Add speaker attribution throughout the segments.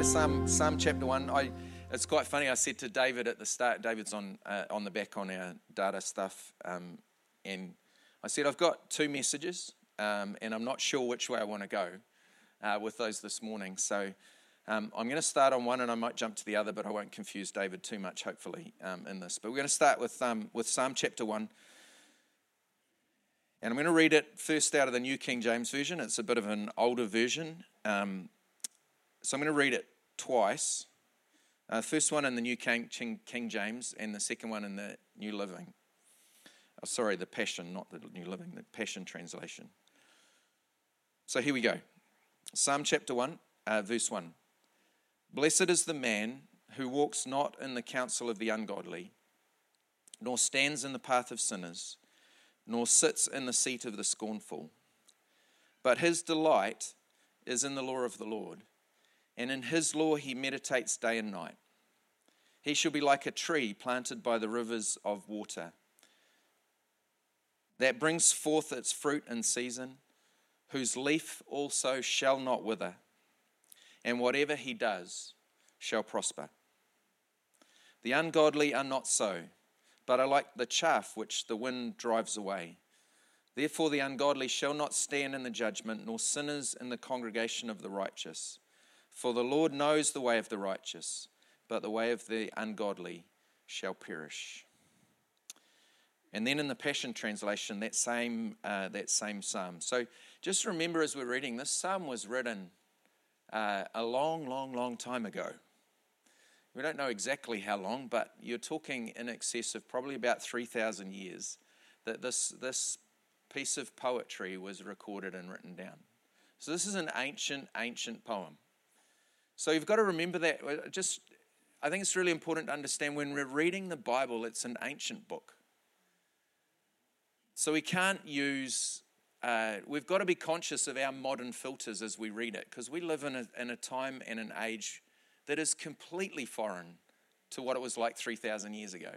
Speaker 1: to Psalm, Psalm chapter 1. I, it's quite funny. I said to David at the start, David's on, uh, on the back on our data stuff, um, and I said, I've got two messages, um, and I'm not sure which way I want to go uh, with those this morning. So um, I'm going to start on one, and I might jump to the other, but I won't confuse David too much, hopefully, um, in this. But we're going to start with, um, with Psalm chapter 1. And I'm going to read it first out of the New King James Version. It's a bit of an older version. Um, so I'm going to read it twice. Uh, first one in the New King, King, James, and the second one in the New Living. Oh, sorry, the Passion, not the New Living, the Passion translation. So here we go. Psalm chapter 1, uh, verse 1. Blessed is the man who walks not in the counsel of the ungodly, nor stands in the path of sinners, nor sits in the seat of the scornful. But his delight is in the law of the Lord and in his law he meditates day and night. He shall be like a tree planted by the rivers of water that brings forth its fruit in season, whose leaf also shall not wither, and whatever he does shall prosper. The ungodly are not so, but are like the chaff which the wind drives away. Therefore, the ungodly shall not stand in the judgment, nor sinners in the congregation of the righteous. For the Lord knows the way of the righteous, but the way of the ungodly shall perish. And then in the Passion Translation, that same, uh, that same psalm. So just remember as we're reading, this psalm was written uh, a long, long, long time ago. We don't know exactly how long, but you're talking in excess of probably about 3,000 years that this, this piece of poetry was recorded and written down. So this is an ancient, ancient poem. So you've got to remember that. Uh, just, I think it's really important to understand when we're reading the Bible, it's an ancient book. So we can't use, uh, we've got to be conscious of our modern filters as we read it, because we live in a, in a time and an age that is completely foreign to what it was like 3,000 years ago.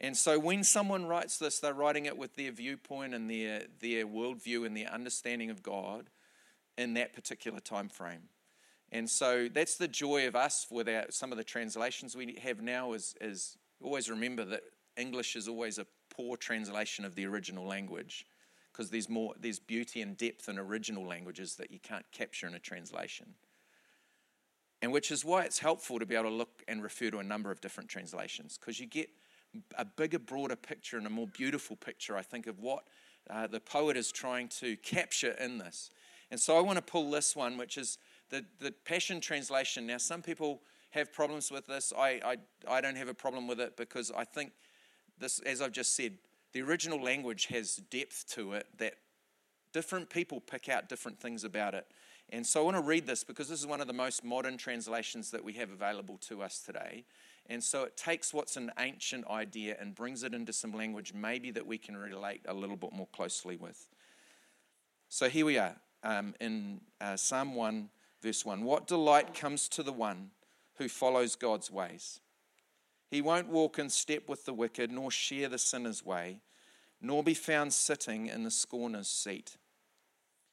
Speaker 1: And so when someone writes this, they're writing it with their viewpoint and their, their worldview and their understanding of God in that particular time frame. And so that's the joy of us with our, some of the translations we have now is, is always remember that English is always a poor translation of the original language because there's more there's beauty and depth in original languages that you can't capture in a translation. And which is why it's helpful to be able to look and refer to a number of different translations because you get a bigger, broader picture and a more beautiful picture, I think, of what uh, the poet is trying to capture in this. And so I want to pull this one, which is the, the Passion Translation. Now, some people have problems with this. I, I, I don't have a problem with it because I think this, as I've just said, the original language has depth to it that different people pick out different things about it. And so I want to read this because this is one of the most modern translations that we have available to us today. And so it takes what's an ancient idea and brings it into some language maybe that we can relate a little bit more closely with. So here we are um, in uh, Psalm 1, Verse 1 What delight comes to the one who follows God's ways? He won't walk in step with the wicked, nor share the sinner's way, nor be found sitting in the scorner's seat.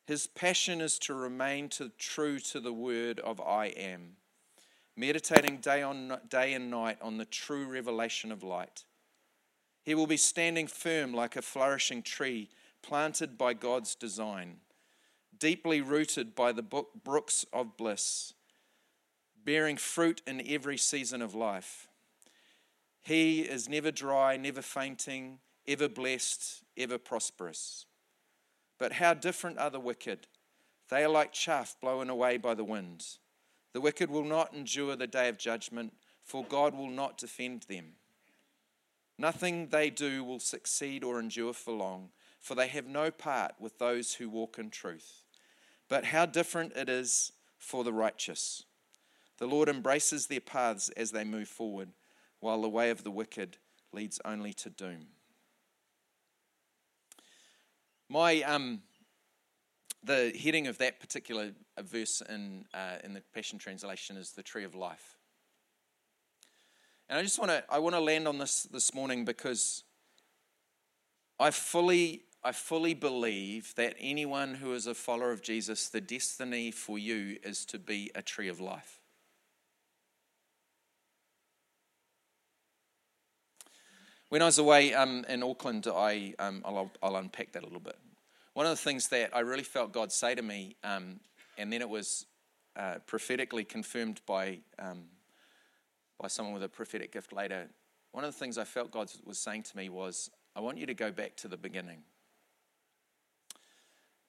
Speaker 1: His passion is to remain to, true to the word of I am, meditating day, on, day and night on the true revelation of light. He will be standing firm like a flourishing tree planted by God's design deeply rooted by the brooks of bliss, bearing fruit in every season of life. He is never dry, never fainting, ever blessed, ever prosperous. But how different are the wicked? They are like chaff blown away by the wind. The wicked will not endure the day of judgment, for God will not defend them. Nothing they do will succeed or endure for long, for they have no part with those who walk in truth. But how different it is for the righteous. The Lord embraces their paths as they move forward, while the way of the wicked leads only to doom. My um, the heading of that particular verse in uh, in the Passion Translation is the tree of life, and I just want to I want to land on this this morning because I fully I fully believe that anyone who is a follower of Jesus, the destiny for you is to be a tree of life. When I was away um, in Auckland, I, um, I'll, I'll, unpack that a little bit. One of the things that I really felt God say to me, um, and then it was uh, prophetically confirmed by, um, by someone with a prophetic gift later, one of the things I felt God was saying to me was, I want you to go back to the beginning.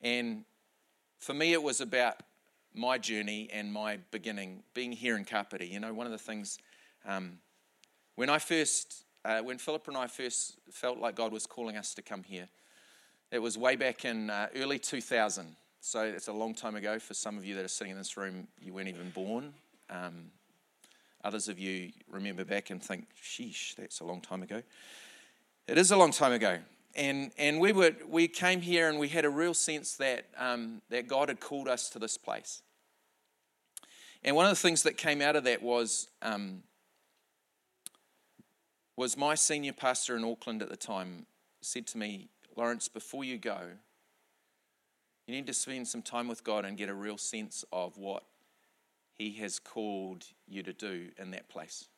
Speaker 1: And for me, it was about my journey and my beginning, being here in Kapiti. You know, one of the things, um, when I first, uh, when Philip and I first felt like God was calling us to come here, it was way back in uh, early 2000. So it's a long time ago. For some of you that are sitting in this room, you weren't even born. Um, others of you remember back and think, sheesh, that's a long time ago. It is a long time ago and and we were we came here and we had a real sense that um, that God had called us to this place. And one of the things that came out of that was um, was my senior pastor in Auckland at the time said to me, Lawrence, before you go, you need to spend some time with God and get a real sense of what He has called you to do in that place.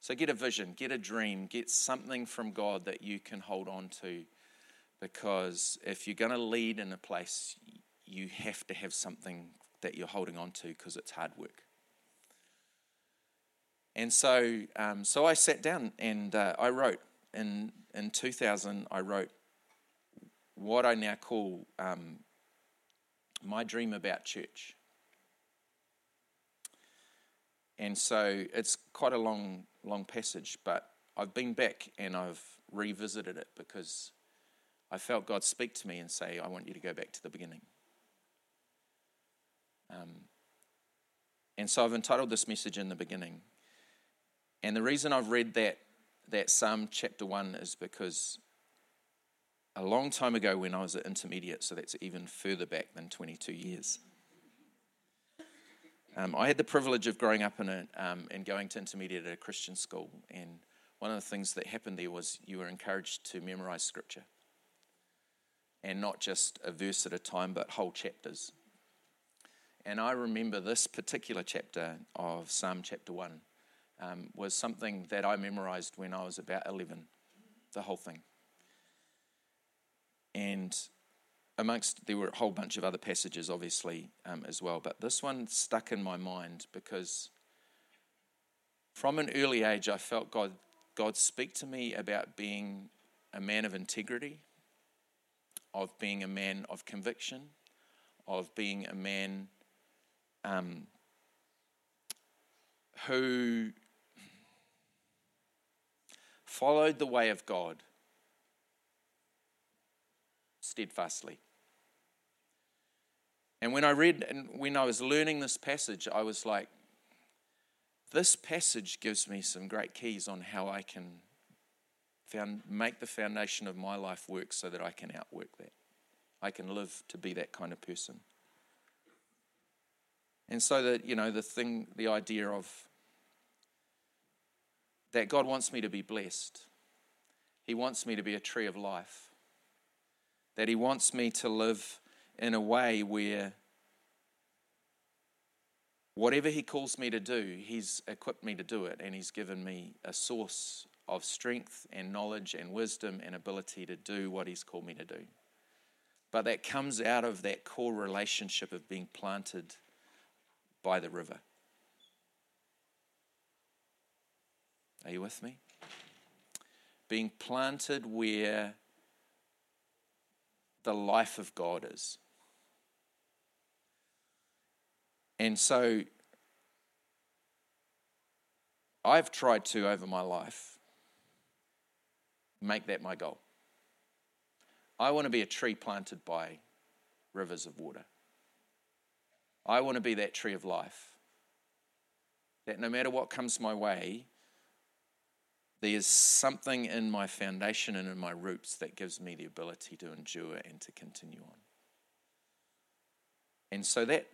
Speaker 1: So get a vision, get a dream, get something from God that you can hold on to. Because if you're going to lead in a place, you have to have something that you're holding on to because it's hard work. And so, um, so I sat down and uh, I wrote in in 2000. I wrote what I now call um, my dream about church. And so it's quite a long long passage, but I've been back and I've revisited it because I felt God speak to me and say, I want you to go back to the beginning. Um, and so I've entitled this message in the beginning. And the reason I've read that, that Psalm chapter 1 is because a long time ago when I was at intermediate, so that's even further back than 22 years, um, I had the privilege of growing up in a, um, and going to intermediate at a Christian school. And one of the things that happened there was you were encouraged to memorize scripture. And not just a verse at a time, but whole chapters. And I remember this particular chapter of Psalm chapter 1 um, was something that I memorized when I was about 11, the whole thing. And amongst there were a whole bunch of other passages, obviously, um, as well, but this one stuck in my mind because from an early age I felt God God speak to me about being a man of integrity, of being a man of conviction, of being a man um, who followed the way of God steadfastly. And when I read and when I was learning this passage, I was like, this passage gives me some great keys on how I can found, make the foundation of my life work so that I can outwork that. I can live to be that kind of person. And so that, you know, the thing, the idea of that God wants me to be blessed. He wants me to be a tree of life. That He wants me to live in a way where whatever He calls me to do, He's equipped me to do it, and He's given me a source of strength and knowledge and wisdom and ability to do what He's called me to do. But that comes out of that core relationship of being planted by the river. Are you with me? Being planted where the life of God is. And so I've tried to, over my life, make that my goal. I want to be a tree planted by rivers of water. I want to be that tree of life. That no matter what comes my way, there's something in my foundation and in my roots that gives me the ability to endure and to continue on. And so that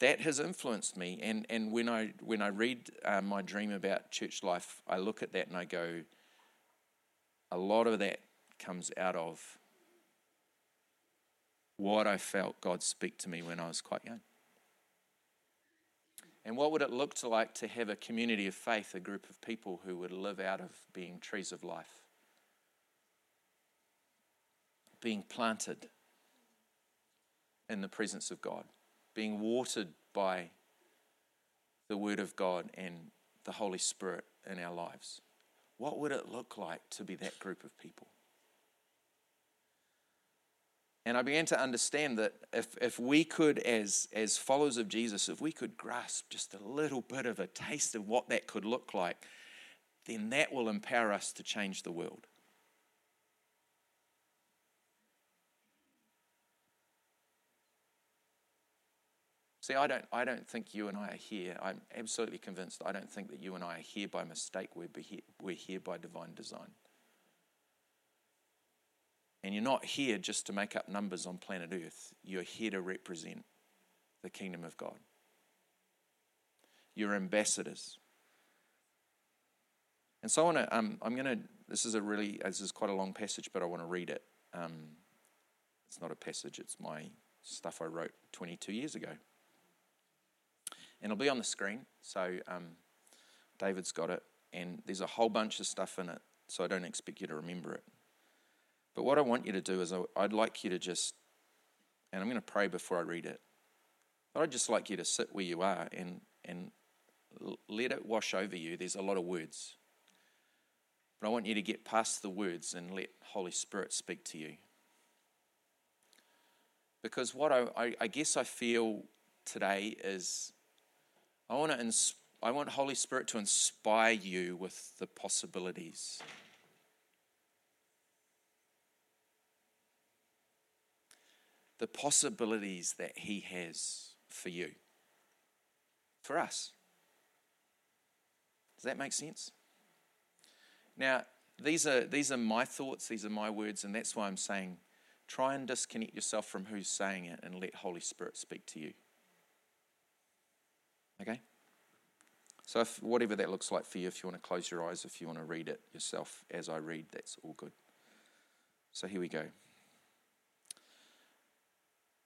Speaker 1: that has influenced me. And, and when, I, when I read uh, my dream about church life, I look at that and I go, a lot of that comes out of what I felt God speak to me when I was quite young. And what would it look to like to have a community of faith, a group of people who would live out of being trees of life? being planted in the presence of God, being watered by the Word of God and the Holy Spirit in our lives. What would it look like to be that group of people? And I began to understand that if, if we could, as, as followers of Jesus, if we could grasp just a little bit of a taste of what that could look like, then that will empower us to change the world. See, I don't, I don't think you and I are here. I'm absolutely convinced. I don't think that you and I are here by mistake. We're, here, we're here by divine design. And you're not here just to make up numbers on planet Earth. You're here to represent the kingdom of God. You're ambassadors. And so I want to, um, I'm going to, this is a really, this is quite a long passage, but I want to read it. Um, it's not a passage, it's my stuff I wrote 22 years ago and it'll be on the screen. So um, David's got it, and there's a whole bunch of stuff in it, so I don't expect you to remember it. But what I want you to do is I'd like you to just, and I'm going to pray before I read it, but I'd just like you to sit where you are and, and let it wash over you. There's a lot of words. But I want you to get past the words and let Holy Spirit speak to you. Because what I, I, I guess I feel today is I want, to ins- I want Holy Spirit to inspire you with the possibilities. The possibilities that He has for you, for us. Does that make sense? Now, these are, these are my thoughts, these are my words, and that's why I'm saying try and disconnect yourself from who's saying it and let Holy Spirit speak to you. Okay? So, if, whatever that looks like for you, if you want to close your eyes, if you want to read it yourself as I read, that's all good. So, here we go.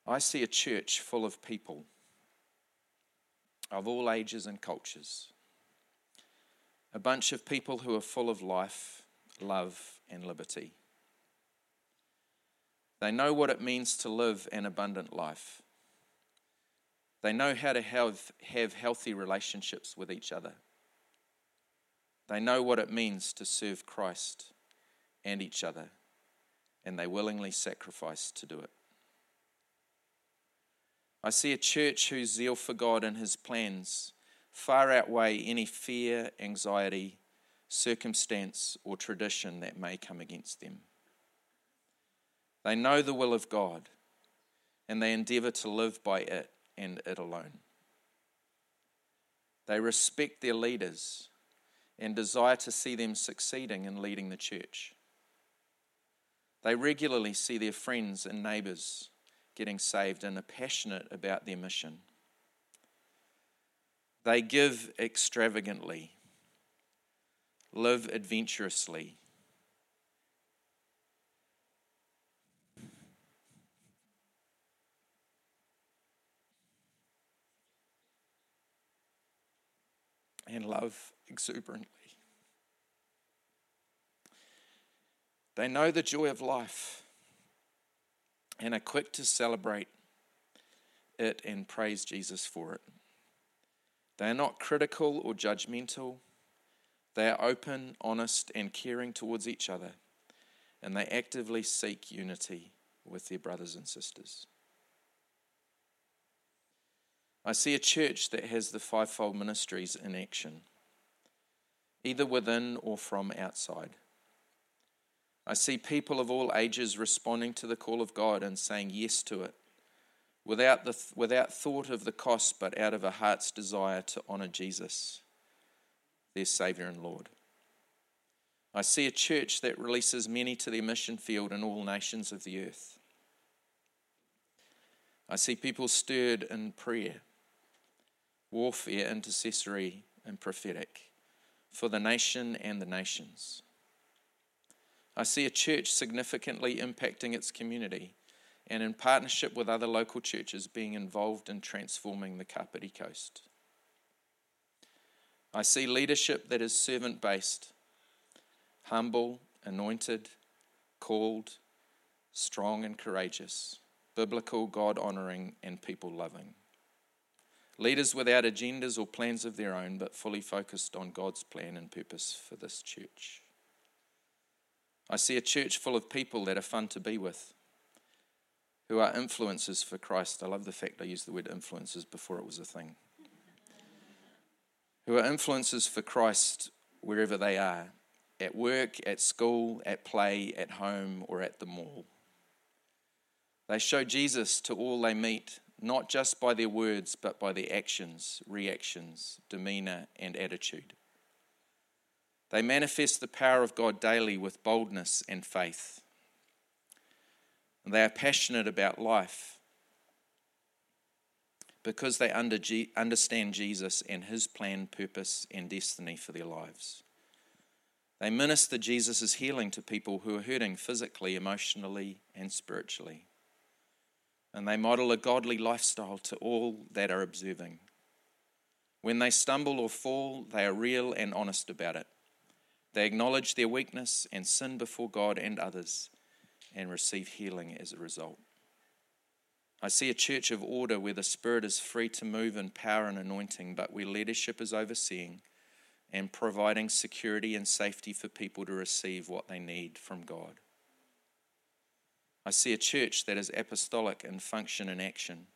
Speaker 1: I see a church full of people of all ages and cultures. A bunch of people who are full of life, love, and liberty. They know what it means to live an abundant life. They know how to have, have healthy relationships with each other. They know what it means to serve Christ and each other, and they willingly sacrifice to do it. I see a church whose zeal for God and his plans far outweigh any fear, anxiety, circumstance, or tradition that may come against them. They know the will of God and they endeavor to live by it and it alone. They respect their leaders and desire to see them succeeding in leading the church. They regularly see their friends and neighbours getting saved and are passionate about their mission. They give extravagantly, live adventurously, and love exuberantly. They know the joy of life and are quick to celebrate it and praise Jesus for it. They are not critical or judgmental. They are open, honest, and caring towards each other, and they actively seek unity with their brothers and sisters. I see a church that has the fivefold ministries in action, either within or from outside. I see people of all ages responding to the call of God and saying yes to it, without, the, without thought of the cost, but out of a heart's desire to honour Jesus, their Saviour and Lord. I see a church that releases many to their mission field in all nations of the earth. I see people stirred in prayer warfare, intercessory, and prophetic for the nation and the nations. I see a church significantly impacting its community and in partnership with other local churches being involved in transforming the Kapiti Coast. I see leadership that is servant based, humble, anointed, called, strong and courageous, biblical, God honoring, and people loving. Leaders without agendas or plans of their own, but fully focused on God's plan and purpose for this church. I see a church full of people that are fun to be with, who are influencers for Christ. I love the fact I used the word influencers before it was a thing. Who are influencers for Christ wherever they are at work, at school, at play, at home, or at the mall. They show Jesus to all they meet, not just by their words, but by their actions, reactions, demeanor, and attitude. They manifest the power of God daily with boldness and faith. They are passionate about life because they understand Jesus and his plan, purpose, and destiny for their lives. They minister Jesus' healing to people who are hurting physically, emotionally, and spiritually. And they model a godly lifestyle to all that are observing. When they stumble or fall, they are real and honest about it. They acknowledge their weakness and sin before God and others and receive healing as a result. I see a church of order where the Spirit is free to move in power and anointing, but where leadership is overseeing and providing security and safety for people to receive what they need from God. I see a church that is apostolic in function and action.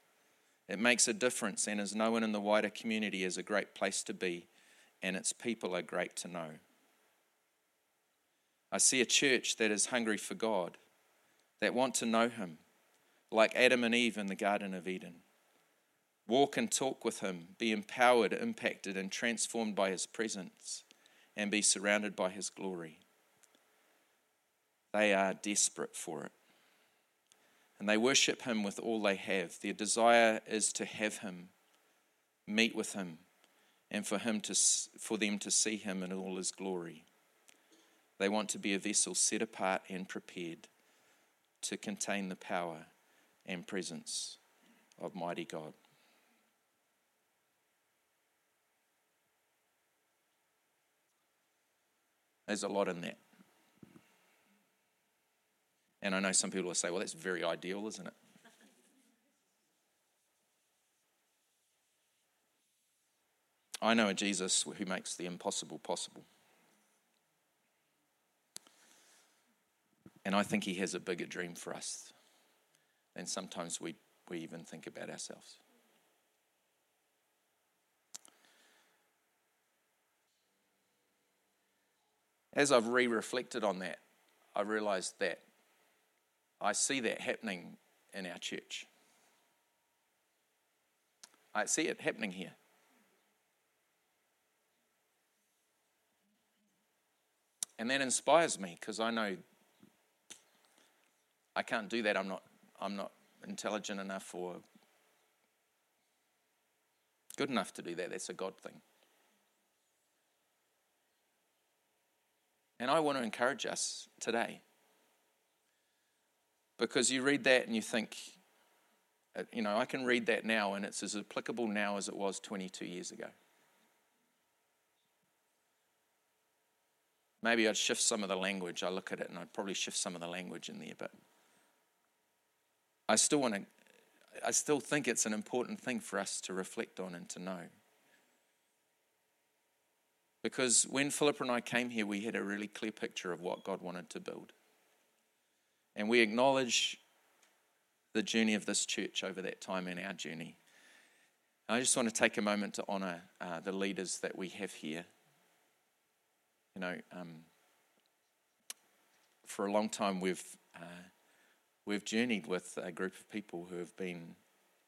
Speaker 1: It makes a difference and is known in the wider community as a great place to be, and its people are great to know. I see a church that is hungry for God that want to know Him, like Adam and Eve in the Garden of Eden. Walk and talk with Him, be empowered, impacted, and transformed by His presence, and be surrounded by His glory. They are desperate for it. And they worship Him with all they have. Their desire is to have Him, meet with Him, and for, him to, for them to see Him in all His glory. They want to be a vessel set apart and prepared to contain the power and presence of mighty God. There's a lot in that. And I know some people will say, well, that's very ideal, isn't it? I know a Jesus who makes the impossible possible. And I think he has a bigger dream for us than sometimes we, we even think about ourselves. As I've re reflected on that, I realized that I see that happening in our church. I see it happening here. And that inspires me because I know I can't do that. I'm not, I'm not intelligent enough or good enough to do that. That's a God thing. And I want to encourage us today. Because you read that and you think, uh, you know, I can read that now and it's as applicable now as it was 22 years ago. Maybe I'd shift some of the language. I look at it and I'd probably shift some of the language in there, but I still want to, I still think it's an important thing for us to reflect on and to know. Because when Philippa and I came here, we had a really clear picture of what God wanted to build. And we acknowledge the journey of this church over that time and our journey. I just want to take a moment to honour uh, the leaders that we have here. You know, um, for a long time we've uh, we've journeyed with a group of people who have been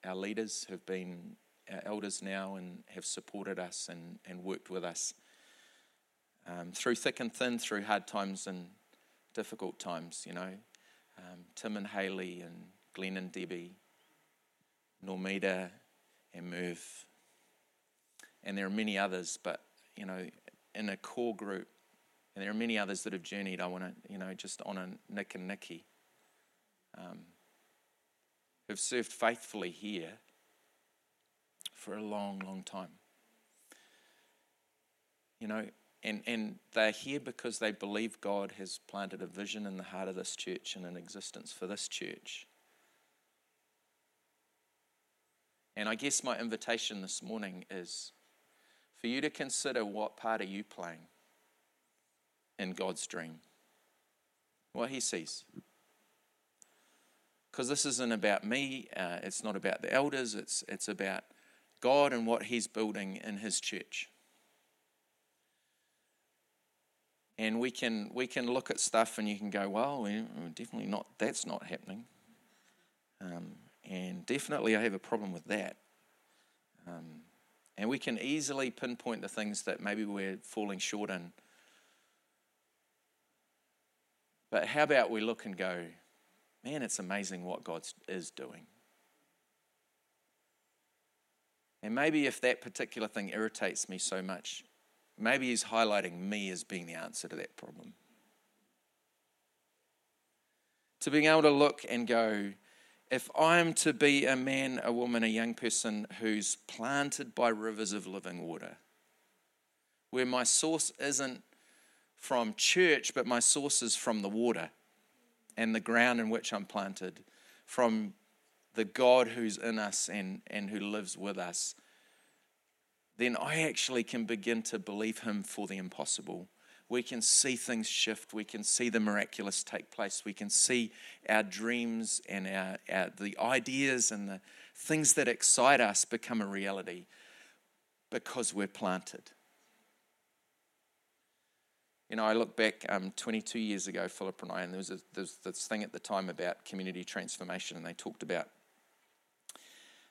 Speaker 1: our leaders, have been our elders now, and have supported us and, and worked with us um, through thick and thin, through hard times and difficult times, you know. Um, Tim and Haley and Glenn and Debbie, Normita and Merv. And there are many others, but, you know, in a core group, and there are many others that have journeyed. I want to, you know, just honour Nick and Nikki, um, who've served faithfully here for a long, long time. You know, and, and they're here because they believe God has planted a vision in the heart of this church and an existence for this church. And I guess my invitation this morning is for you to consider what part are you playing in God's dream, what He sees. Because this isn't about me, uh, it's not about the elders, it's, it's about God and what He's building in His church. And we can, we can look at stuff and you can go, well, definitely not, that's not happening. Um, and definitely I have a problem with that. Um, and we can easily pinpoint the things that maybe we're falling short in. But how about we look and go, man, it's amazing what God is doing. And maybe if that particular thing irritates me so much, maybe He's highlighting me as being the answer to that problem. To being able to look and go, if I'm to be a man, a woman, a young person who's planted by rivers of living water, where my source isn't from church, but my source is from the water and the ground in which I'm planted, from the God who's in us and, and who lives with us, then I actually can begin to believe Him for the impossible we can see things shift. We can see the miraculous take place. We can see our dreams and our, our, the ideas and the things that excite us become a reality because we're planted. You know, I look back um, 22 years ago, Philip and I, and there was, a, there was this thing at the time about community transformation, and they talked about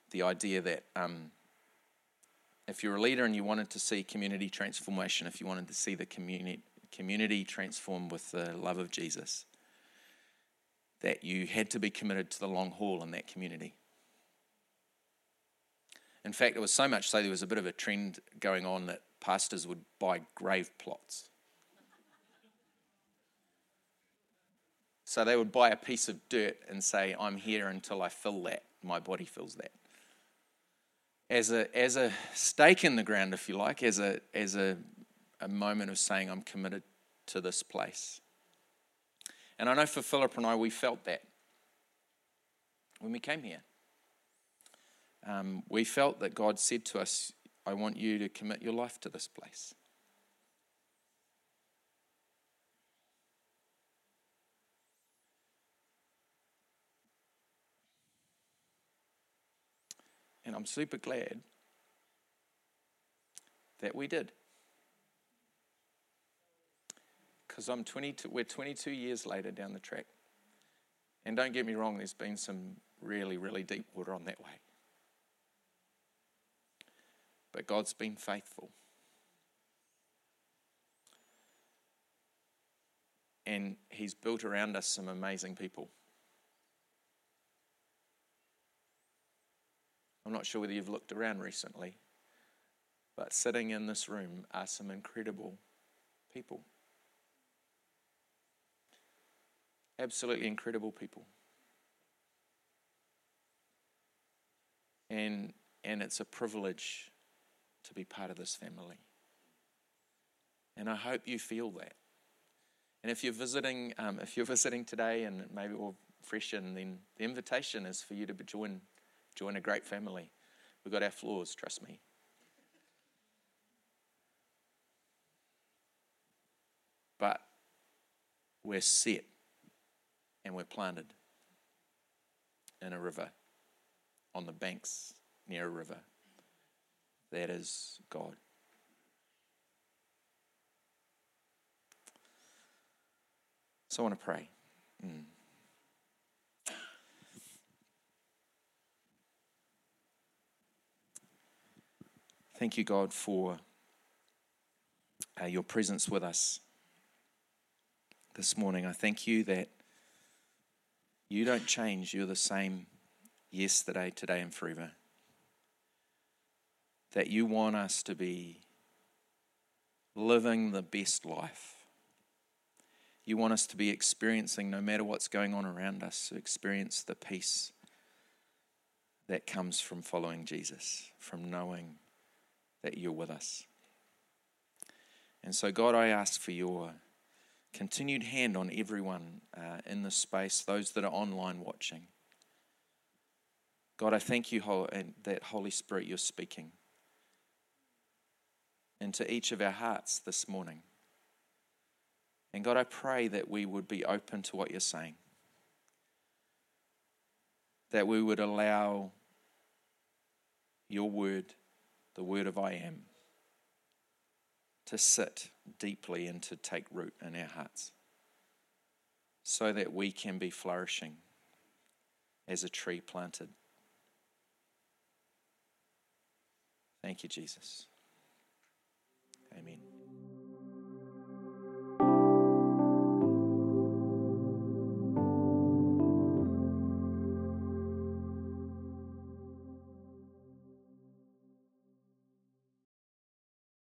Speaker 1: the idea that um, if you're a leader and you wanted to see community transformation, if you wanted to see the community, community transformed with the love of Jesus, that you had to be committed to the long haul in that community. In fact, it was so much so there was a bit of a trend going on that pastors would buy grave plots. So they would buy a piece of dirt and say, I'm here until I fill that. My body fills that as a, as a stake in the ground, if you like, as, a, as a, a moment of saying, I'm committed to this place. And I know for Philip and I, we felt that when we came here. Um, we felt that God said to us, I want you to commit your life to this place. And I'm super glad that we did. Because I'm 22, we're 22 years later down the track. And don't get me wrong, there's been some really, really deep water on that way. But God's been faithful. And He's built around us some amazing people. I'm not sure whether you've looked around recently, but sitting in this room are some incredible people. Absolutely incredible people. And, and it's a privilege to be part of this family. And I hope you feel that. And if you're visiting, um, if you're visiting today and maybe we're fresh in, then the invitation is for you to be join Join a great family. We've got our flaws, trust me. But we're set and we're planted in a river, on the banks near a river. That is God. So I want to pray. Mm. Thank you, God, for uh, your presence with us this morning. I thank you that you don't change. You're the same yesterday, today, and forever. That you want us to be living the best life. You want us to be experiencing, no matter what's going on around us, to experience the peace that comes from following Jesus, from knowing that you're with us. And so, God, I ask for your continued hand on everyone uh, in this space, those that are online watching. God, I thank you that Holy Spirit you're speaking into each of our hearts this morning. And God, I pray that we would be open to what you're saying, that we would allow your word, the word of I am, to sit deeply and to take root in our hearts so that we can be flourishing as a tree planted. Thank you, Jesus. Amen.